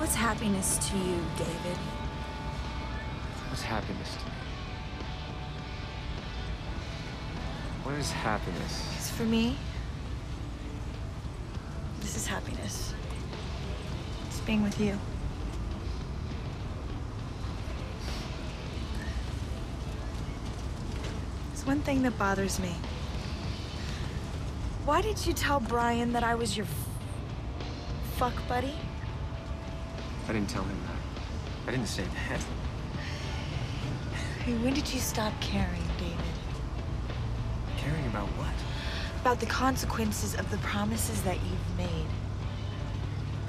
What's happiness to you, David? What's happiness to me? What is happiness? Because for me, this is happiness. It's being with you. It's one thing that bothers me. Why did you tell Brian that I was your fuck buddy? I didn't tell him that. I didn't say that. Hey, when did you stop caring, David? Caring about what? About the consequences of the promises that you've made.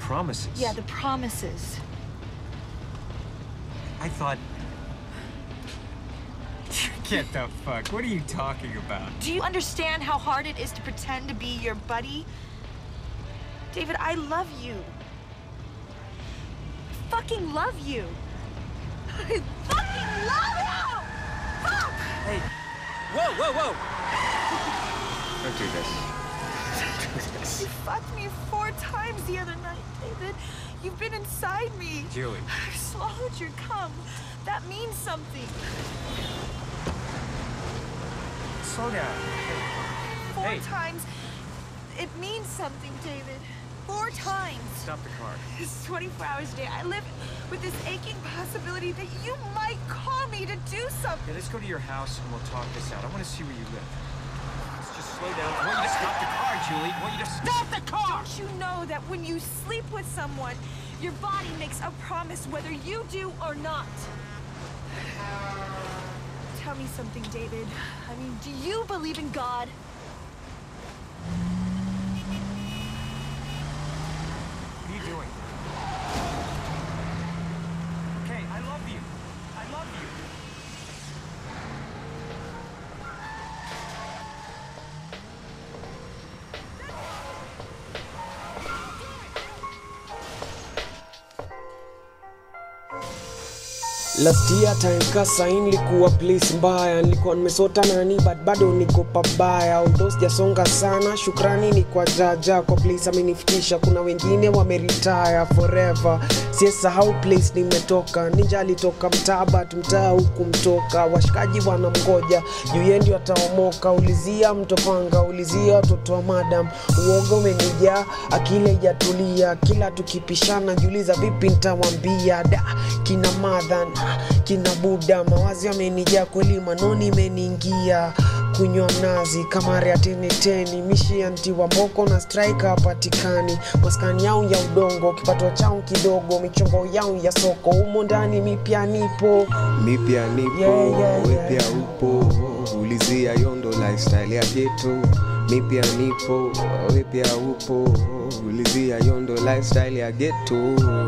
Promises. Yeah, the promises. I thought. Get the fuck. What are you talking about? Do you understand how hard it is to pretend to be your buddy? David, I love you. I fucking love you. I fucking love you! Fuck! Hey. Whoa, whoa, whoa! Don't do this. Don't do this. You fucked me four times the other night, David. You've been inside me. Julie. I swallowed your cum. That means something. Slow down. Four Hey. times. It means something, David. Four times. Stop the car. It's 24 hours a day. I live with this aching possibility that you might call me to do something. Yeah, let's go to your house and we'll talk this out. I want to see where you live. Let's just slow down. I want you to stop the car, Julie. I want you to stop the car! Don't you know that when you sleep with someone, your body makes a promise whether you do or not? Tell me something, David. I mean, do you believe in God? Last year time kasa nilikuwa place mbaya, nilikuwa nimesota nani but bado niko pabaya, sijasonga sana. Shukrani ni kwa jaja kwa place amenifikisha. Kuna wengine wameretire forever, siyesahau place nimetoka. Ninja alitoka mtaa but mtaa huku mtoka, washikaji wanamgoja juu ndio ataomoka. Ulizia mtopanga, ulizia watoto wa madam, uoga umenijaa, akili haijatulia. Kila tukipishana jiuliza vipi ntawambia da kina madhan kina buda mawazi amenijaa kweli manoni imeniingia. Kunywa mnazi kamari ya teniteni mishi anti wa mboko na striker hapatikani. Maskani yao ya udongo kipato chao kidogo michongo yao ya soko. Humo ndani mipya nipo. Mipya nipo Yeah, yeah, yeah, wepya upo. Ulizia yondo lifestyle ya geto mipya nipo mipya upo ulizia yondo lifestyle ya geto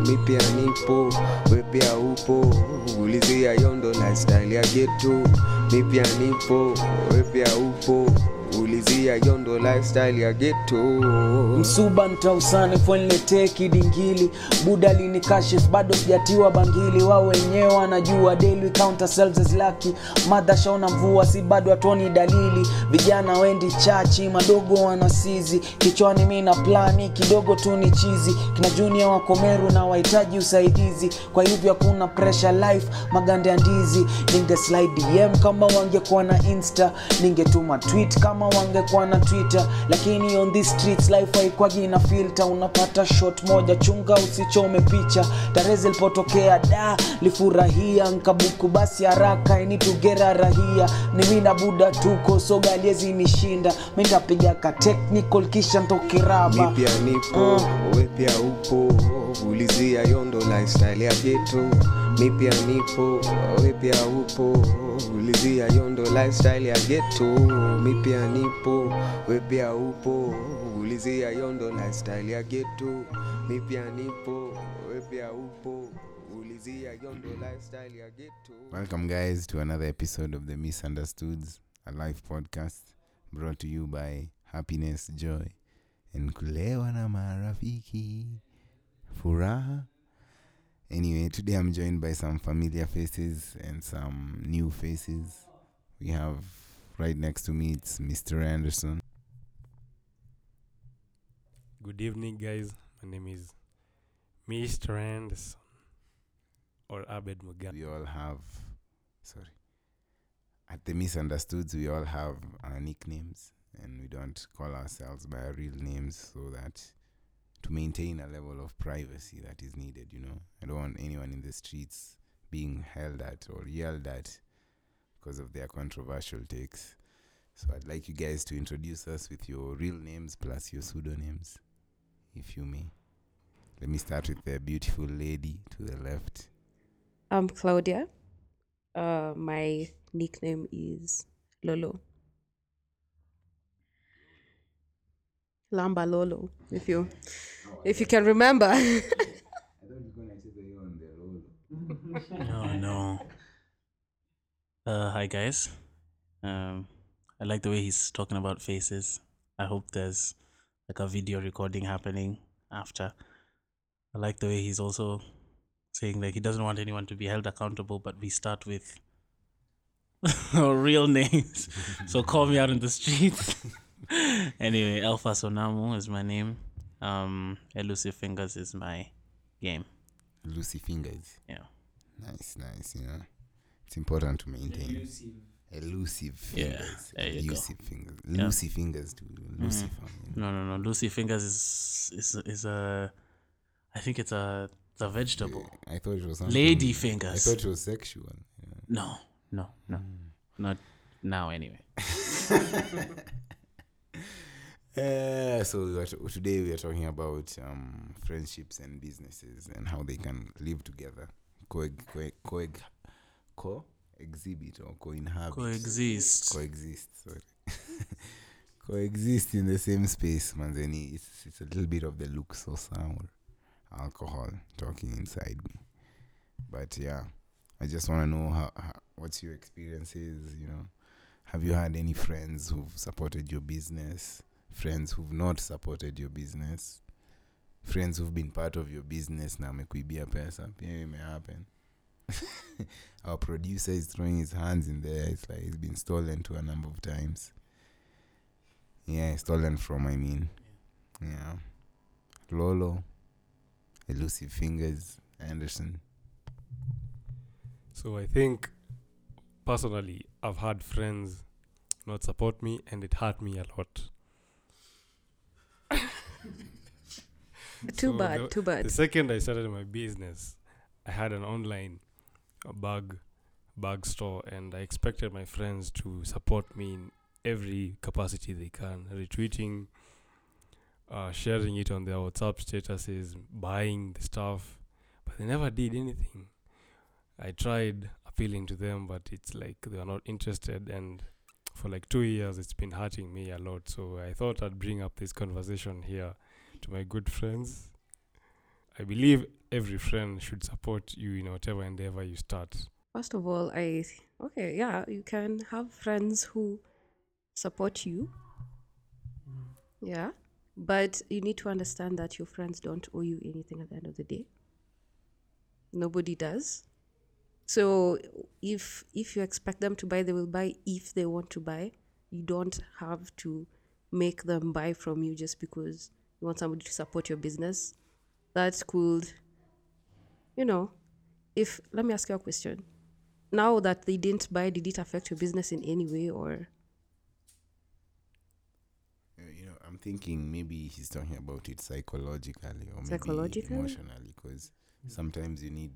mipya nipo wepya upo ulizia yondo lifestyle ya geto mipya nipo wepya upo ulizia yondo lifestyle ya geto msuba ntausani fwenletee kidingili. Buda linikashif bado sijatiwa bangili. Wao wenyewe wanajua daily counter selves lucky. Madha shaona mvua si bado hatuoni dalili. Vijana wendi chachi madogo wanasizi. Kichwani mi na plani kidogo tu ni chizi. Kina junior wakomeru na wahitaji usaidizi. Kwa hivyo hakuna pressure life maganda ya ndizi. Ninge slide dm kama wangekuwa na insta. Ningetuma tweet kama wangekuwa na twitter. Lakini on these streets life haikwagi na filter. Unapata shot moja chunga usichome picha. Tarehe zilipotokea da lifurahia nkabuku basi haraka initugera rahia. Ni mi na buda tuko soga aliezi nishinda mi ntapiga ka technical kisha ntokiraba nipya nipo mm. wepya upo ulizia yondo lifestyle ya geto mi nipo we upo. Ulizia yondo lifestyle ya geto mi nipo we upo. Ulizia yondo lifestyle ya geto mi pia nipo we pia upo. Welcome, guys, to another episode of the Misunderstoods, a live podcast brought to you by Happiness, Joy, and Kulewa na Marafiki. Furaha. Anyway, today I'm joined by some familiar faces and some new faces. We have right next to me, it's Mr. Anderson. Good evening, guys. My name is Mr. Anderson or Abed Mugambi. we all have sorry at the misunderstoods we all have our nicknames and we don't call ourselves by our real names so that to maintain a level of privacy that is needed you know i don't want anyone in the streets being held at or yelled at because of their controversial takes so i'd like you guys to introduce us with your real names plus your pseudonyms if you may let me start with the beautiful lady to the left I'm Claudia. Uh, my nickname is Lolo. Lamba Lolo, if you if you can remember. Oh no. Uh, hi guys. Um, I like the way he's talking about faces. I hope there's like a video recording happening after. I like the way he's also saying like he doesn't want anyone to be held accountable, but we start with real names. so call me out in the streets. Anyway, Alpha Sonamu is my name. Um, Elusive Fingers is my game. Lucy fingers. Yeah. Nice, nice. You know, it's important to maintain elusive Yeah, fingers. there you go. elusive fingers. Yeah. Mm. Lucy fingers to Lucifer. you know. No, no, no. Lucy fingers is is is a. I think it's a it's a vegetable. I thought it was something. Lady fingers. I thought it was sexual. Yeah. No, no, no, not now. Anyway. Uh, so we t- today we are talking about um, friendships and businesses and how they can live together, co co co exhibit or co inhabit, Coexist. coexist. Sorry, coexist in the same space. Manzeni, it's it's a little bit of the look so sour, alcohol talking inside me. But yeah, I just want to know how, how what's your experiences. You know, have you had any friends who've supported your business? Friends who've not supported your business friends who've been part of your business na amekuibia pesa pia imehappen. Our producer is throwing his hands in there it's like he's been stolen to a number of times. Yeah stolen from i mean. Yeah. Lolo elusive fingers anderson. So I think personally, I've had friends not support me, and it hurt me a lot. Too So bad, the- too bad. The second I started my business, I had an online bag bag store, and I expected my friends to support me in every capacity they can, retweeting, uh, sharing it on their WhatsApp statuses, buying the stuff, but they never did anything. I tried appealing to them, but it's like they are not interested, and for like two years, it's been hurting me a lot. So I thought I'd bring up this conversation here to my good friends. I believe every friend should support you in whatever endeavor you start. First of all, I okay, yeah, you can have friends who support you. Mm. Yeah. But you need to understand that your friends don't owe you anything at the end of the day. Nobody does. So if if you expect them to buy, they will buy if they want to buy. You don't have to make them buy from you just because you want somebody to support your business. That could you know, if let me ask you a question. Now that they didn't buy, did it affect your business in any way or Uh, you know i'm thinking maybe he's talking about it psychologically or maybe emotionally because sometimes you need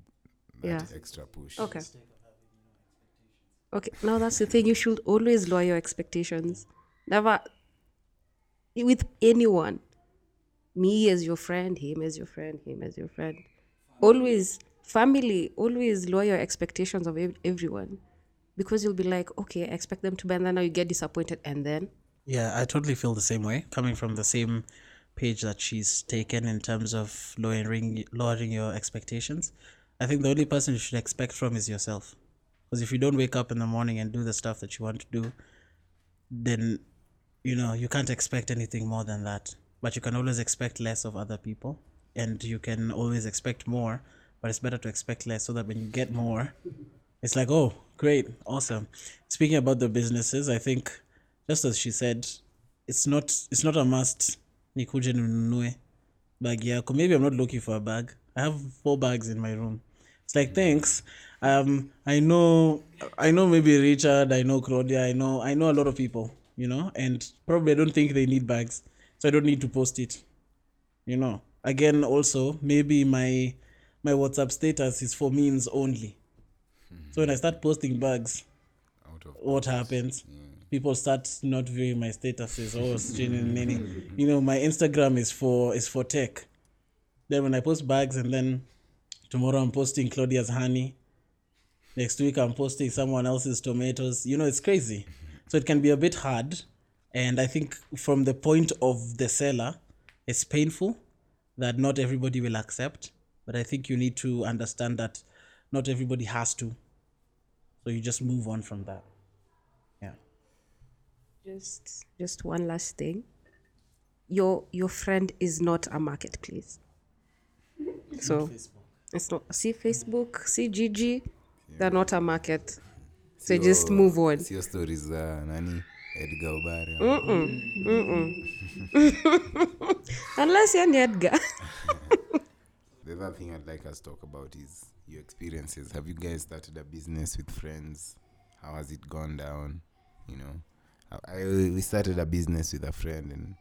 that Yeah. extra push Okay. Okay, now that's the thing. You should always lower your expectations. Never with anyone. Me as your friend, him as your friend, him as your friend. Always family, always lower your expectations of ev- everyone. Because you'll be like, okay, I expect them to buy, and then now you get disappointed, and then Yeah, I totally feel the same way. Coming from the same page that she's taken in terms of lowering lowering your expectations. I think the only person you should expect from is yourself. Because if you don't wake up in the morning and do the stuff that you want to do, then you know you can't expect anything more than that. But you can always expect less of other people, and you can always expect more. But it's better to expect less so that when you get more, it's like, oh, great, awesome. Speaking about the businesses, I think just as she said, it's not it's not a must. Nikuje ninunue bag yako. Maybe I'm not looking for a bag. I have four bags in my room. It's like thanks. Um, I know, I know maybe Richard, I know Claudia, I know, I know a lot of people, you know, and probably I don't think they need bags, so I don't need to post it. You know, again, also maybe my my WhatsApp status is for memes only. So when I start posting bugs, Out of what happens? People start not viewing my statuses or oh, streaming nini. You know, my Instagram is for is for tech. Then when I post bags and then tomorrow I'm posting Claudia's honey. Next week I'm posting someone else's tomatoes. You know, it's crazy. So it can be a bit hard. And I think from the point of the seller, it's painful that not everybody will accept. But I think you need to understand that not everybody has to. So you just move on from that. Yeah. Just just one last thing. Your your friend is not a marketplace. So it's not see Facebook, see Jiji, they're not a market. So just move on. See your stories za nani edgar obare Unless you're Edgar. the other thing i'd like us to talk about is your experiences. Have you guys started a business with friends? How has it gone down? You know I, I we started a business with a friend and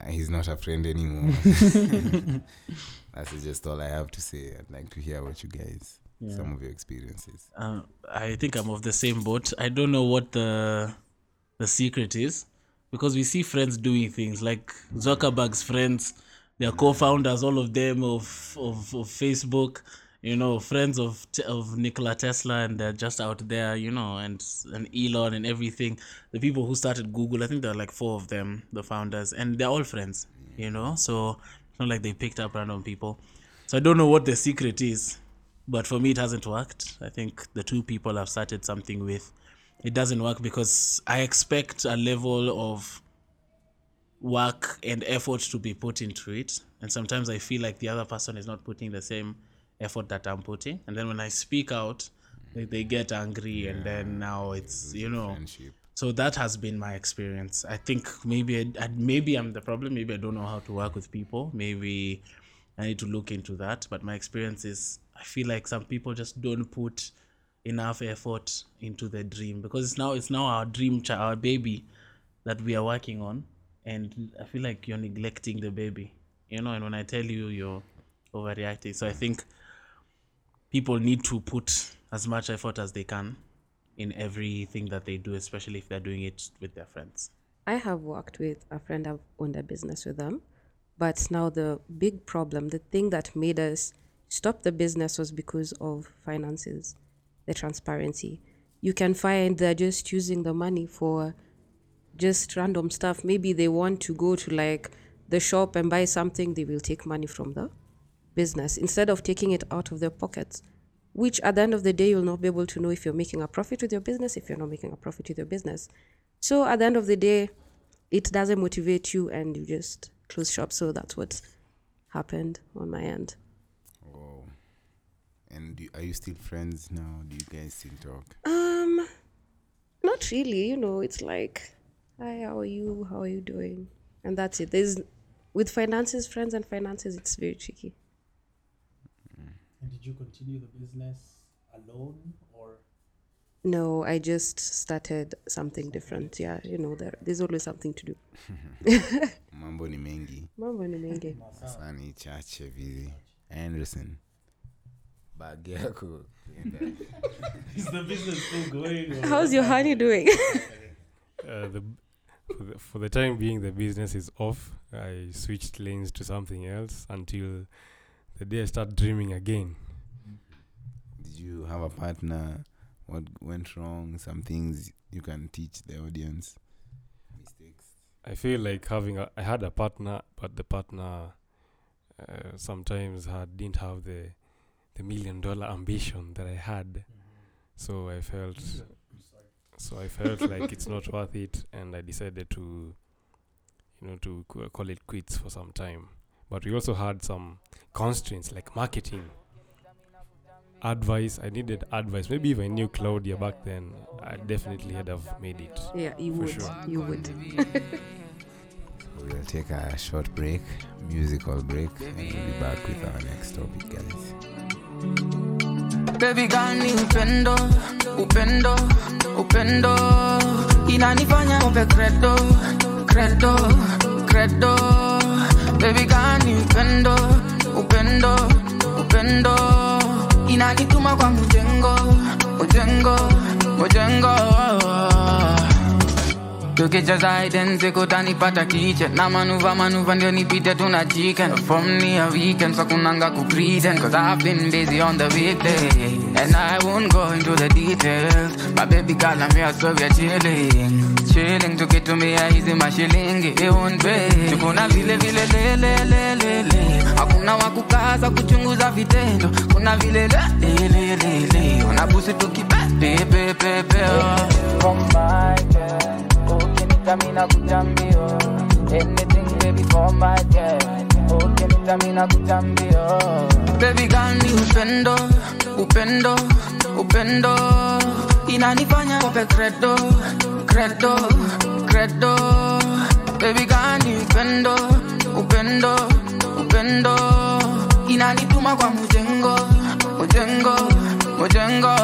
uh, he's not a friend anymore. That's just all i have to say. I'd like to hear what you guys some of your experiences Uh, I think I'm of the same boat. I don't know what the the secret is because we see friends doing things like Zuckerberg's friends, they're co-founders, all of them of of, of Facebook. You know, friends of of Nikola Tesla, and they're just out there. You know, and and Elon and everything. The people who started Google, I think there are like four of them, the founders, and they're all friends. You know, so it's not like they picked up random people. So I don't know what the secret is but for me it hasn't worked. I think the two people i've started something with it doesn't work because i expect a level of work and effort to be put into it. And sometimes i feel like the other person is not putting the same effort that i'm putting. And then when i speak out they, they get angry and then now it's you know. friendship. So that has been my experience. I think maybe I- maybe i'm the problem. Maybe i don't know how to work with people. Maybe i need to look into that. But my experience is i feel like some people just don't put enough effort into the dream because it's now it's now our dream child our baby that we are working on and i feel like you're neglecting the baby you know and when i tell you you're overreacting so i think people need to put as much effort as they can in everything that they do, especially if they're doing it with their friends. I have worked with a friend, I've owned a business with them. But now the big problem, the thing that made us stop the business was because of finances, the transparency. You can find they're just using the money for just random stuff. Maybe they want to go to like the shop and buy something, they will take money from the business instead of taking it out of their pockets. Which at the end of the day, you'll not be able to know if you're making a profit with your business, if you're not making a profit with your business. So at the end of the day, it doesn't motivate you and you just close shop. So that's what happened on my end. And do, are you still friends now do you guys still talk Um, not really. You know, it's like, hi, how are you? How are you doing? And that's it. There's with finances, friends and finances, it's very tricky. And did you continue the business alone or? No, I just started something different. Yeah, you know, there, there's always something to do. mambo ni mengi Mambo ni mengi. saa ni chache vile anderson bag yako Is the business still going? Or How's your honey doing? Uh, the, for the for the time being, the business is off. I switched lanes to something else until the day I start dreaming again. did you have a partner what went wrong some things you can teach the audience mistakes I feel like having a, I had a partner, but the partner uh, sometimes had didn't have the the million dollar ambition that I had. So I felt so I felt like it's not worth it, and I decided to you know to c- call it quits for some time. But we also had some constraints like marketing. Advice. I needed advice. Maybe if I knew Claudia back then, I definitely had have made it. yeah, you For would. sure. You would. We'll take a short break, musical break, and we'll be back with our next topic, guys. Baby gani upendo, upendo, upendo. Inanifanya upe credo, credo, credo. Baby gani upendo, upendo, upendo. Inanituma kwa mjengo, mjengo, mjengo tukicheza identity kutanipata na manuva manuva ndio nipite tuna chicken. From near weekend so kunanga ku pretend cause I've been busy on the weekday and I won't go into the details. My baby girl I'm here so we're chilling. Chilling tukitumia hizi mashilingi it won't pay tukuna vile vile lele lele le hakuna wa kukaza kuchunguza vitendo kuna vile lele lele le unabusi tukipepe pepe ukinitamina kutambio anything baby for my girl ukinitamina kutambio baby gani upendo upendo upendo inanifanya kope credo credo credo. Baby gani upendo upendo upendo inanituma kwa mjengo mjengo mjengo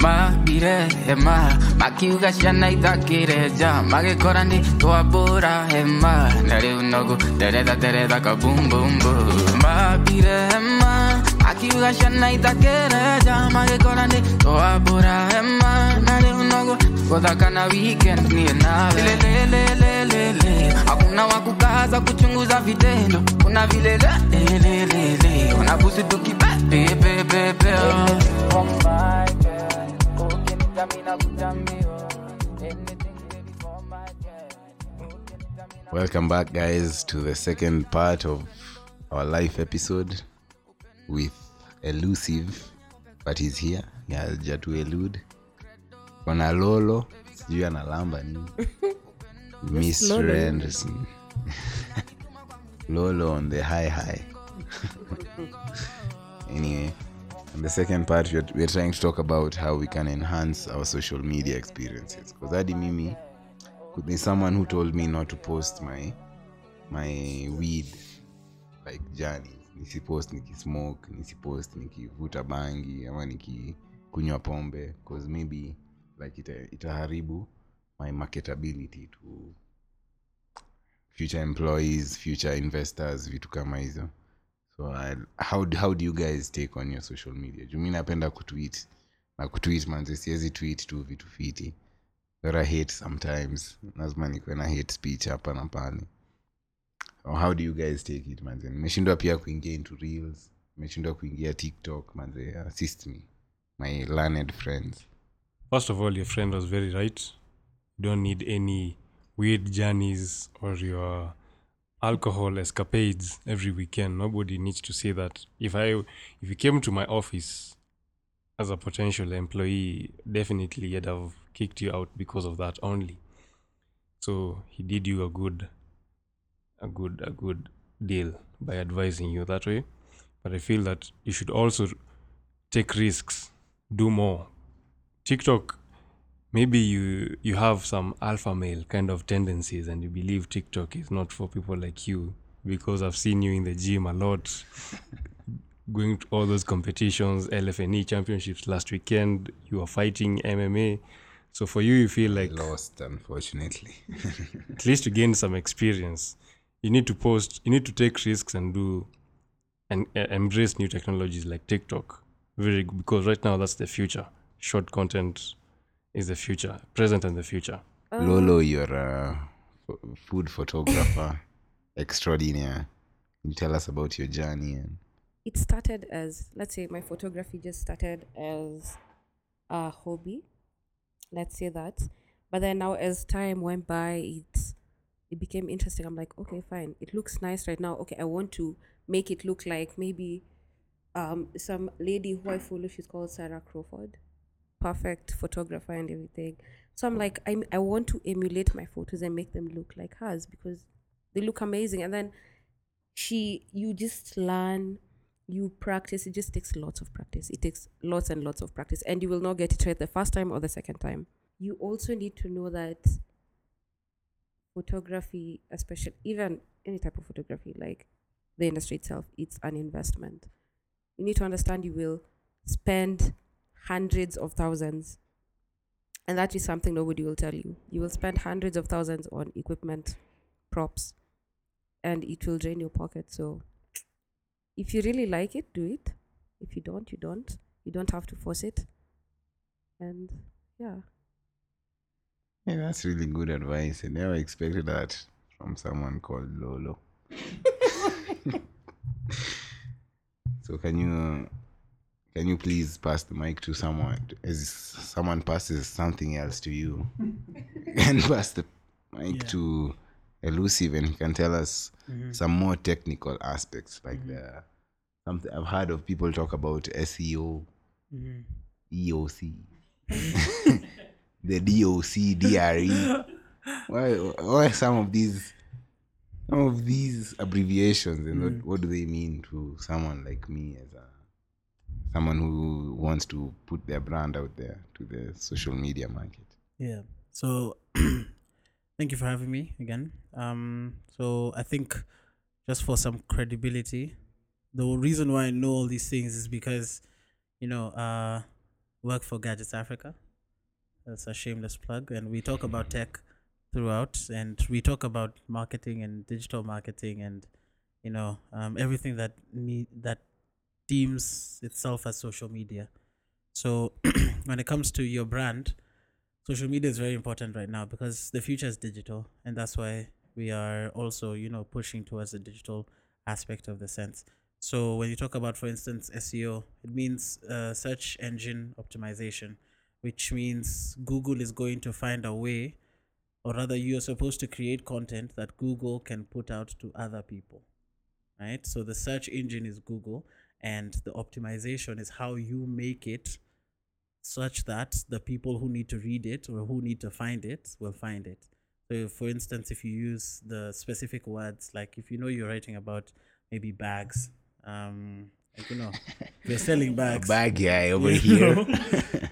mabire hema makiuga ciana ithakireja magikora ni twambura hema na riu nogu teretha teretha kabumbumbu mabire hema akiuga ciana ithakireja magikora ni twambura hema na riu nogu guthaka na weekend nie nawe lelelelelele hakuna wa kukaza kuchunguza vitendo kuna vile lelelelele unabusi tukipepepepepe oh Welcome back, guys, to the second part of our live episode with Elusive, but he's here. Yeah, Jatu Elude. Kona Lolo, sijui analamba nini. Miss Lolo. Anderson. Lolo on the high high. anyway, in the second part, we're, we're trying to talk about how we can enhance our social media experiences. Because Adi Mimi, there's someone who told me not to post my my weed like jani. Nisipost nikismoke nisipost nikivuta bangi ama nikikunywa pombe. Because maybe like ita, itaharibu my marketability to future employees future investors vitu kama hizo how, how do you guys take on your social media? Juu mi napenda kutweet na kutweet manze siwezi tweet tu vitu fiti. Gotta hate sometimes. Lazima nikuwe na hate speech hapa na pale. How do you guys take it manze? Nimeshindwa pia kuingia into reels. Nimeshindwa kuingia tiktok manze. Assist me my learned friends. First of all, your friend was very right. You don't need any weird journeys or your alcohol escapades every weekend. Nobody needs to say that. If I if you came to my office as a potential employee, definitely I'd have kicked you out because of that only. So he did you a good a good a good deal by advising you that way. But I feel that you should also take risks, do more, TikTok, maybe you you have some alpha male kind of tendencies, and you believe TikTok is not for people like you because I've seen you in the gym a lot, going to all those competitions, LFNE championships last weekend. You were fighting MMA, so for you, you feel like lost unfortunately. at least to gain some experience. You need to post you need to take risks and do and uh, embrace new technologies like tiktok. Very because right now that's the future. Short content is the future present and the future. Lolo you're a f- food photographer extraordinaire. Can you tell us about your journey and it started as let's say my photography just started as a hobby. Let's say that. But then now as time went by it it became interesting. I'm like okay fine. It looks nice right now. Okay i want to make it look like maybe um some lady who i follow she's called sarah crawford perfect photographer and everything. So i'm like i i want to emulate my photos and make them look like hers because they look amazing. And then she you just learn you practice. It just takes lots of practice. It takes lots and lots of practice. And you will not get it right the first time or the second time. You also need to know that photography, especially even any type of photography, like the industry itself, it's an investment. You need to understand you will spend hundreds of thousands, and that is something nobody will tell you. You will spend hundreds of thousands on equipment, props, and it will drain your pocket. So, if you really like it, do it. If you don't, you don't. You don't have to force it. And yeah. Yeah, that's really good advice. I never expected that from someone called Lolo. so can you can you please pass the mic to someone as someone passes something else to you and pass the mic Yeah. to elusive and he can tell us Mhm. some more technical aspects like the something I've heard of people talk about SEO, Mhm. EOC, the DOC, DRE. Why, why some of these, some of these abbreviations, and what, Mm. what do they mean to someone like me as a someone who wants to put their brand out there to the social media market? Yeah. So thank you for having me again. Um so I think just for some credibility, the reason why I know all these things is because, you know, uh work for Gadgets Africa. That's a shameless plug. And we talk about tech throughout and we talk about marketing and digital marketing and you know, um everything that need that deems itself as social media. So when it comes to your brand, social media is very important right now because the future is digital and that's why we are also you know pushing towards the digital aspect of the sense. So when you talk about for instance seo it means uh, search engine optimization which means google is going to find a way or rather you're supposed to create content that google can put out to other people right? So the search engine is google and the optimization is how you make it such that the people who need to read it or who need to find it will find it. So, for instance, if you use the specific words, like if you know you're writing about maybe bags, um, like, you know, you're selling bags. bag guy over you here. know,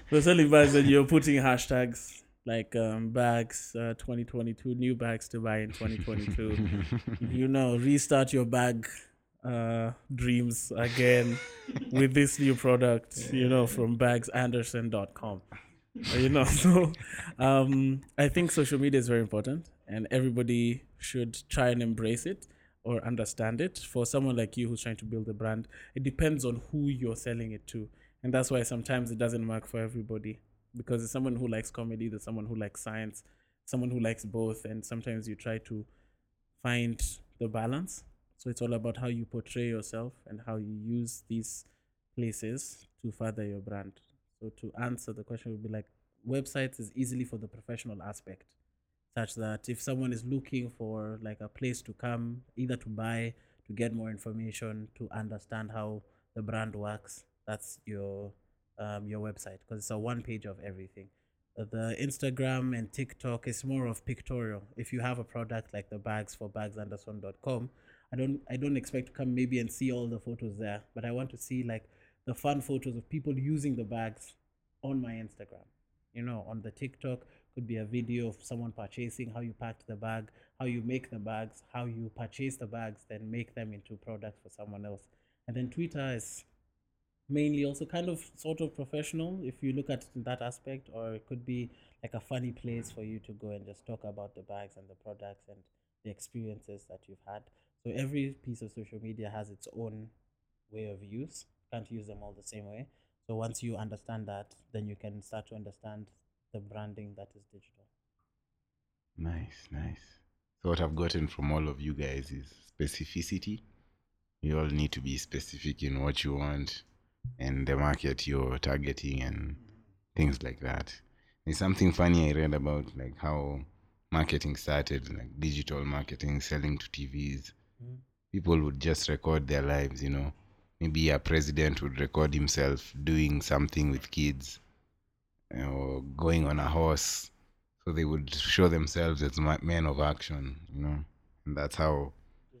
you're selling bags and you're putting hashtags like um, bags uh, 2022, new bags to buy in 2022. you know, restart your bag uh dreams again with this new product you know from bagsanderson.com you know so um i think social media is very important and everybody should try and embrace it or understand it. For someone like you who's trying to build a brand it depends on who you're selling it to. And that's why sometimes it doesn't work for everybody because there's someone who likes comedy there's someone who likes science someone who likes both and sometimes you try to find the balance so it's all about how you portray yourself and how you use these places to further your brand. So to answer the question would be like websites is easily for the professional aspect, such that if someone is looking for like a place to come, either to buy, to get more information, to understand how the brand works, that's your um, your website because it's a one page of everything. The Instagram and TikTok is more of pictorial. If you have a product like the bags for bagsanderson.com, I don't I don't expect to come maybe and see all the photos there, but I want to see like the fun photos of people using the bags on my Instagram. You know, on the TikTok could be a video of someone purchasing, how you packed the bag, how you make the bags, how you purchase the bags, then make them into products for someone else. And then Twitter is mainly also kind of sort of professional if you look at that aspect, or it could be like a funny place for you to go and just talk about the bags and the products and the experiences that you've had. So every piece of social media has its own way of use. Can't use them all the same way. So once you understand that, then you can start to understand the branding that is digital. Nice, nice. So what I've gotten from all of you guys is specificity. You all need to be specific in what you want and the market you're targeting and mm. things like that. There's something funny I read about like how marketing started, like digital marketing, selling to TVs. People would just record their lives, you know. Maybe a president would record himself doing something with kids or going on a horse. So they would show themselves as men of action you know. And that's how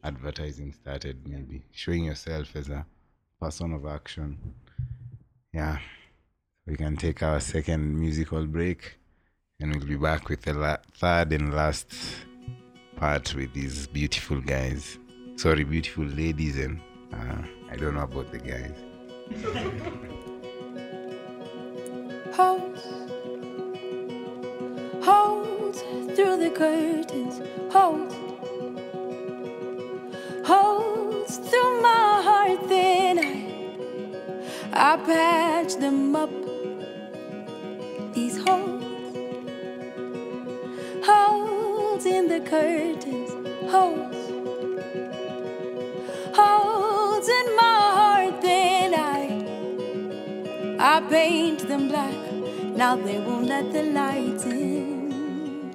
advertising started maybe. Showing yourself as a person of action. Yeah. We can take our second musical break and we'll be back with the la- third and last part with these beautiful guys. Sorry, beautiful ladies, and uh, I don't know about the guys. Hold, hold through the curtains. Hold, hold through my heart. Then I, I patch them up. These holes, holes in the curtains. Holes, I. Paint them black. Now they won't let the light in.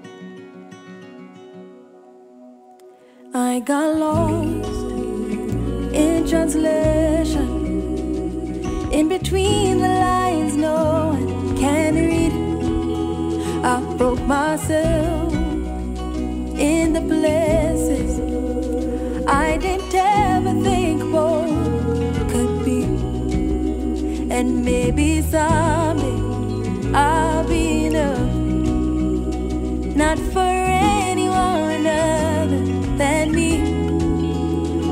I got lost in translation. In between the lines, no one can read. I broke myself in the places And maybe someday I'll be enough. Not for anyone other than me.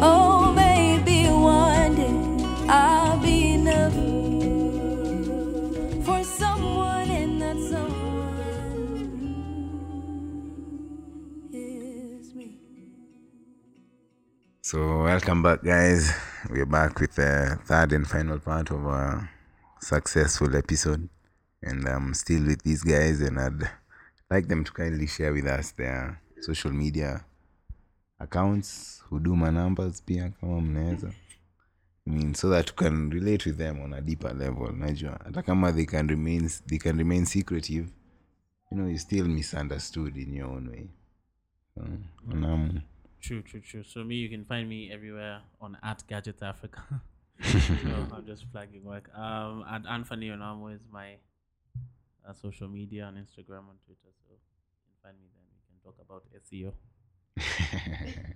Oh, maybe one day I'll be enough for someone, and that someone is me. So, welcome back, guys. We're back with the third and final part of a successful episode. And I'm still with these guys, and I'd like them to kindly share with us their social media accounts, huduma numbers pia kama mnaweza. I mean, so that you can relate with them on a deeper level. Najua, hata kama they can remain, they can remain secretive, you know, you still misunderstood in your own way. So, Onamu. True, true, true. So me, you can find me everywhere on at Gadget Africa. no, I'm just flagging work. Um, at Anthony Onamo is my uh, social media on Instagram and Twitter. So you can find me then. We can talk about SEO.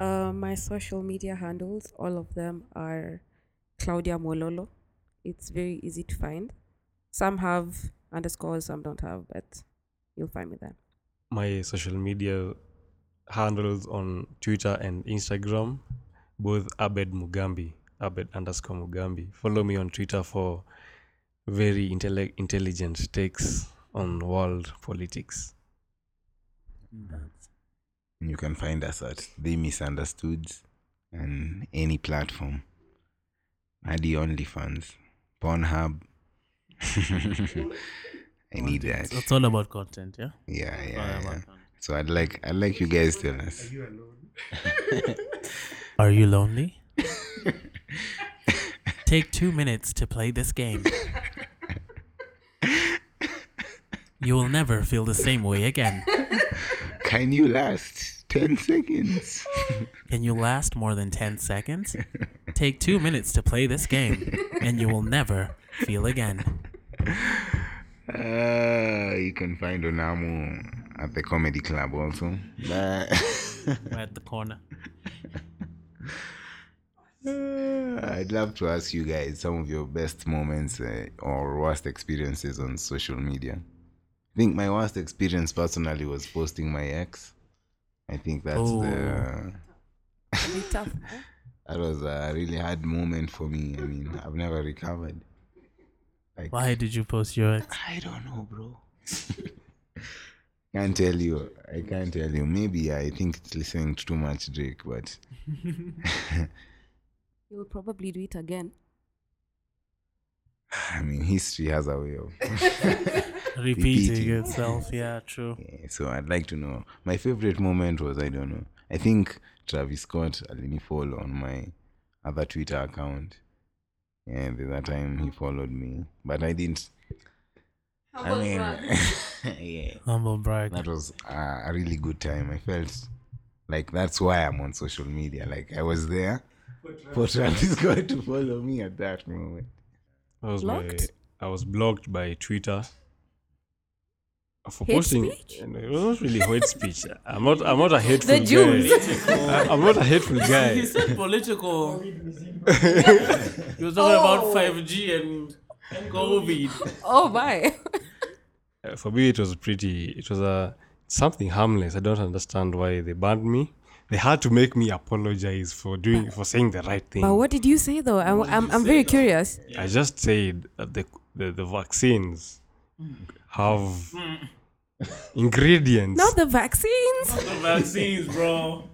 Uh, my social media handles, all of them are Claudia Mololo. It's very easy to find. Some have underscores, some don't have, but you'll find me there. My social media handles on Twitter and Instagram, both Abed Mugambi, Abed underscore Mugambi. Follow me on Twitter for very intelli- intelligent takes on world politics. You can find us at The Misunderstood and any platform. Adi OnlyFans, Pornhub. I need that. It's, it's all about content, yeah. Yeah, It's all yeah, about yeah. So I'd like I'd like you guys to tell us. Are you lonely? Take two minutes to play this game. You will never feel the same way again. Can you last ten seconds? Can you last more than 10 seconds? Take two minutes to play this game, and you will never feel again. Uh, you can find Onamu at the comedy club also. But We're at the corner. Uh, I'd love to ask you guys some of your best moments uh, or worst experiences on social media. I think my worst experience personally was posting my ex. I think that's the Be tough. that was a really hard moment for me. I mean, I've never recovered. Like, Why did you post your ex? I don't know, bro. can't tell you. I can't tell you. Maybe I think it's listening to too much Drake, but You'll probably do it again. I mean, history has a way of Repeating itself, yeah, true. Yeah, so I'd like to know. My favorite moment was I don't know. I think Travis Scott let me follow on my other Twitter account. And that time he followed me, but I didn't. I mean, yeah, Humble brag. that was a, a really good time. I felt like that's why I'm on social media. Like I was there for is going to follow me at that moment. I was by, Blocked? I was blocked by Twitter for Hate posting. speech? It was not really hate speech. I'm not. I'm not a hateful The Jews. guy. I, am not a hateful guy. He said political. he was talking oh. about 5G and COVID. Oh, bye. Uh, for me, it was pretty. It was a something harmless. I don't understand why they banned me. They had to make me apologize for doing for saying the right thing. But what did you say though? I'm, I'm, I'm very curious. I just said that the the, the vaccines hmm. have hmm. Ingredients Not the vaccines. The vaccines, bro.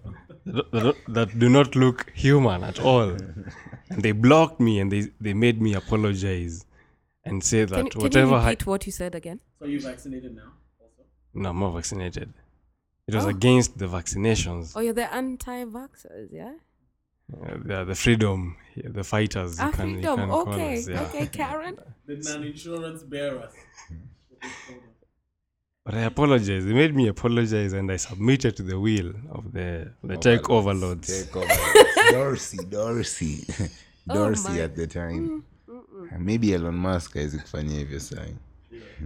that, that, that do not look human at all. And they blocked me and they, they made me apologize and say that Can, you- can you whatever I, repeat what you said again? So you vaccinated now? Also? no, I'm not vaccinated. It was Oh. against the vaccinations. Oh, you're the anti-vaxxers, yeah? Uh, the, the freedom, yeah, the fighters. Ah, you can, you freedom. can call Okay, us, yeah. okay, Karen. The non-insurance bearers. But I apologize. They made me apologize, and I submitted to the will of the the tech overlords. Tech overlords. Dorsey, Dorsey. Oh Dorsey my- at the time. Mm, Maybe Elon Musk hawezi kufanyia hivyo sai.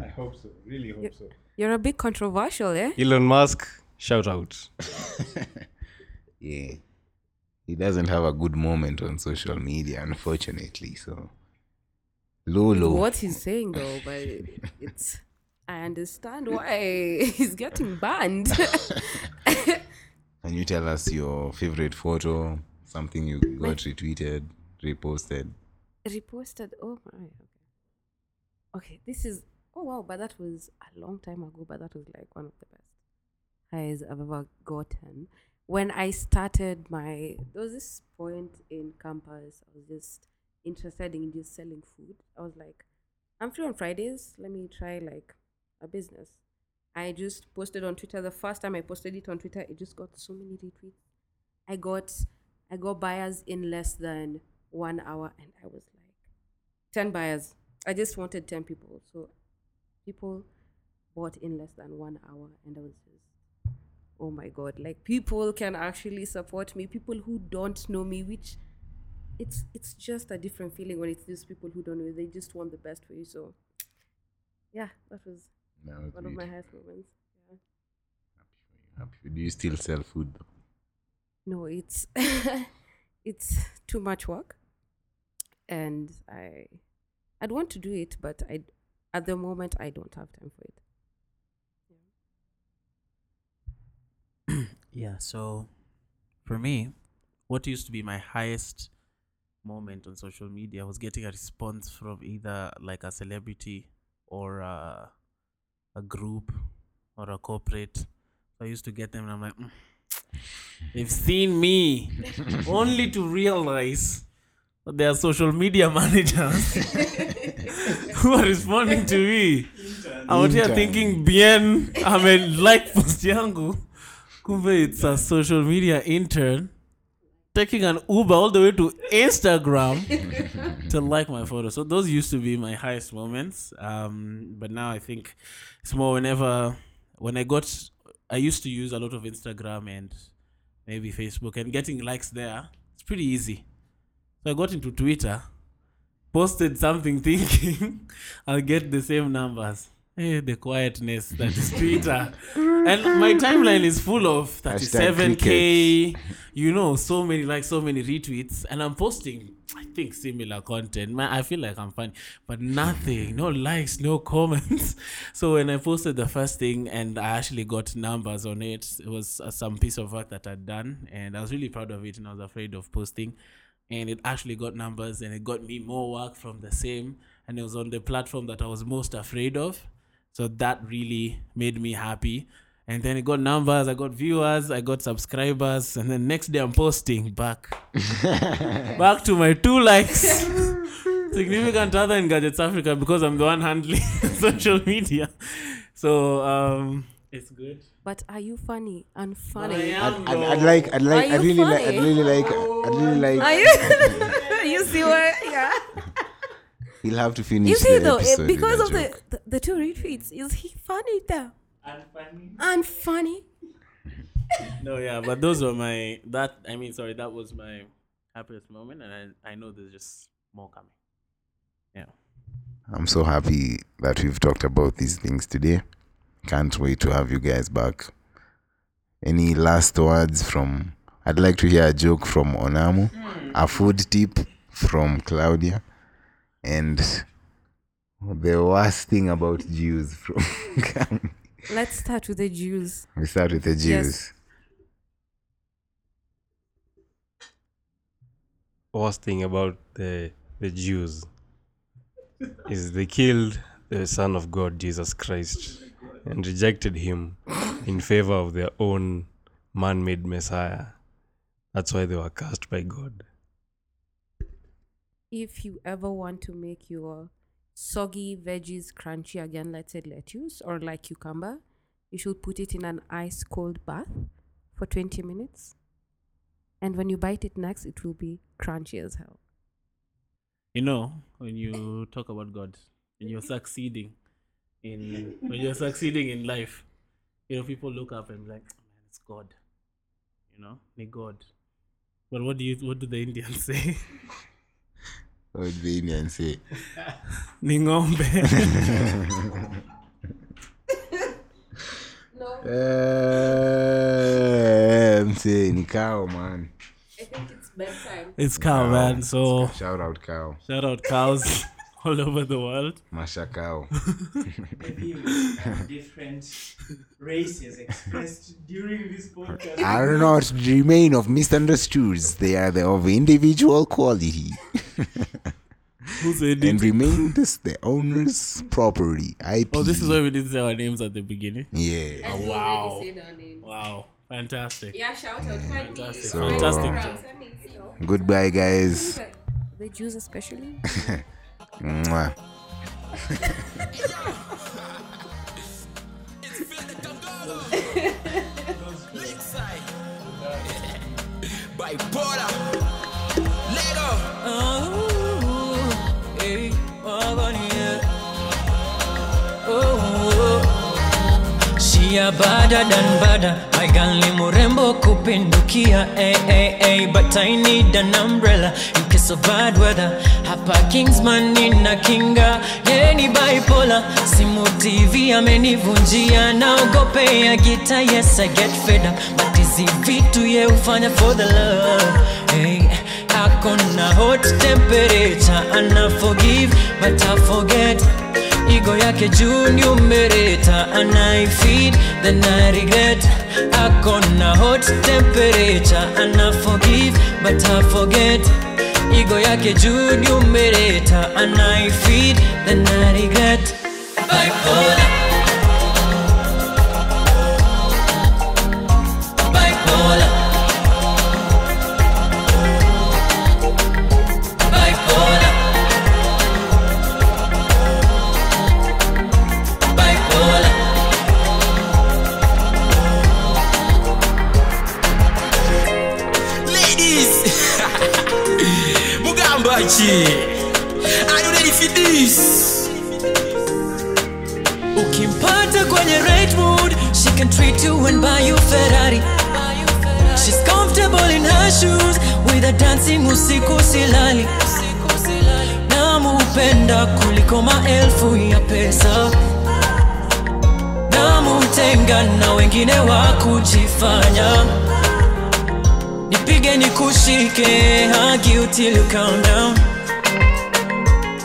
I hope so. Really hope so. You're a bit controversial, eh? Elon Musk, shout out. Yeah. He doesn't have a good moment on social media, unfortunately. So, Lolo. What he's saying though, but it's I understand why he's getting banned. Can you tell us your favorite photo? Something you got retweeted, reposted? Reposted. Oh my. Okay. Okay. This is. Oh wow! But that was a long time ago. But that was like one of the best highs I've ever gotten. When I started my, there was this point in campus. I was just interested in just selling food. I was like, I'm free on Fridays. Let me try like a business. I just posted on Twitter. The first time I posted it on Twitter, it just got so many retweets. I got I got buyers in less than one hour, and I was like, ten buyers. I just wanted ten people, so people bought in less than one hour, and I was just, oh my god! Like people can actually support me. People who don't know me, which it's it's just a different feeling when it's these people who don't know. They just want the best for you. So, yeah, that was That one of my highest moments. Yeah. Happy. Do you still sell food though? no it's it's too much work and i i'd want to do it but i at the moment i don't have time for it Yeah, so for me, what used to be my highest moment on social media was getting a response from either like a celebrity or a, a group or a corporate. So I used to get them and I'm like, "Mm, they've seen me only to realize that they are social media managers who are responding to me. out here thinking bien ame like post yangu kumbe it's a social media intern taking an uber all the way to instagram to like my photo so those used to be my highest moments um, but now i think it's more whenever when i got i used to use a lot of instagram and maybe facebook and getting likes there it's pretty easy so i got into twitter posted something thinking I'll get the same numbers. Hey, the quietness that is Twitter. and my timeline is full of 37k, you know, so many like so many retweets. And I'm posting, I think, similar content. Man, I feel like I'm funny, but nothing, no likes, no comments. so when I posted the first thing and I actually got numbers on it, it was uh, some piece of work that I'd done. And I was really proud of it and I was afraid of posting and it actually got numbers and it got me more work from the same and it was on the platform that i was most afraid of so that really made me happy and then it got numbers i got viewers i got subscribers. And then next day i'm posting back. Back to my two likes. Significant other in gadgets africa because i'm the one handling social media. So um it's good. But are you funny? And I funny am, I'd, I'd like, I'd like, I'd you really like, I'd really like, I'd really like. are you? You see what yeah. He'll have to finish you see the though episode because of the, the the two retweets is he funny though and funny no yeah but those were my that i mean sorry that was my happiest moment and i, I know there's just more coming yeah I'm so happy that we've talked about these things today. Can't wait to have you guys back. Any last words from? I'd like to hear a joke from Onamu, hmm. a food tip from Claudia, and the worst thing about Jews from Kami. Let's start with the Jews. We start with the Jews. Yes. worst thing about the the Jews is they killed the Son of God, Jesus Christ, and rejected him in favor of their own man-made Messiah. That's why they were cast by God. If you ever want to make your soggy veggies crunchy again, let's say lettuce or like cucumber, you should put it in an ice cold bath for 20 minutes. And when you bite it next, it will be crunchy as hell. You know, when you talk about God, when you're succeeding in when you're succeeding in life, you know, people look up and like, man, it's God. You know, ni God. But what do you what do the Indians say? What would the Indian say? ni ng'ombe. Eh, msee, ni cow man. I think it's bedtime. It's cow, man. So shout out cow. shout out cows all over the world. Masha cow. different races expressed during this podcast. are not remain of misunderstoods. They are the of individual quality. Who said and it? remain this the owner's property. IP. Oh, this is why we didn't say our names at the beginning. Yeah. Oh, wow. Wow. Fantastic. Yeah, shout out. Fantastic. So- Fantastic. Goodbye, guys. The Jews especially. Mwah. Bipolar. Lego. Oh, hey, oh, She bada dan bada. Ni murembo kupindukia ay, ay, ay, But I need an umbrella In case of bad weather. Hapa Kingsman nina kinga Yeye ni bipolar. Simu TV amenivunjia Naogope ya gita Yes I get fed up. But hizi vitu ye ufanya for the love hey, Akona hot temperature Ana forgive but I forget ego yake juu ndio umereta and I feed then I regret. Akona hot temperature and I forgive but I forget. Ego yake juu ndio umereta and I feed then I regret. Bipolar. Mugambachi. Are you ready for this? ukimpata kwenye right mood she can treat you and buy you ferrari. She's comfortable in her shoes with a dancing usiku silali namupenda kuliko maelfu ya pesa. Namutenga na wengine wa kujifanya. Nipige nikushike hug you till you calm down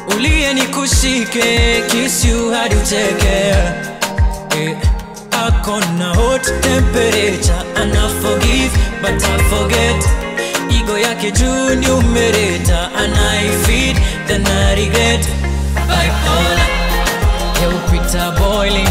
ulie nikushike kisiu hadi ucheke eh, ako na hot temperature ana forgive but I forget. Igo yake juu numerator anaifeed then I regret. Bipolar yeupita boiling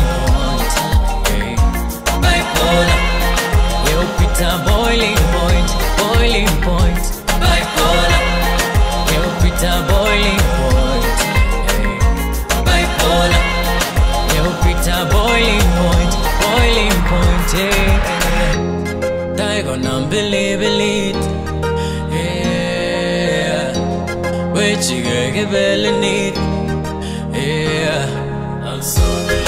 I'm sorry.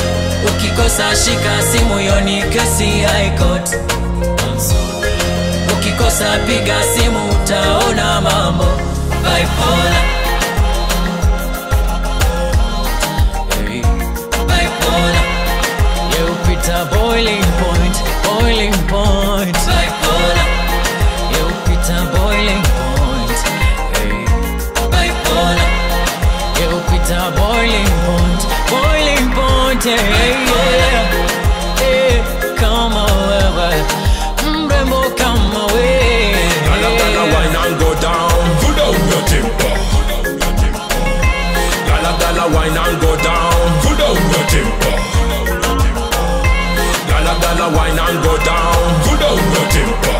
ukikosa shika simu yoni kesi haikot ukikosa piga simu utaona mambo bipolar. Boiling point boiling point wine and go down. Cool down your temper.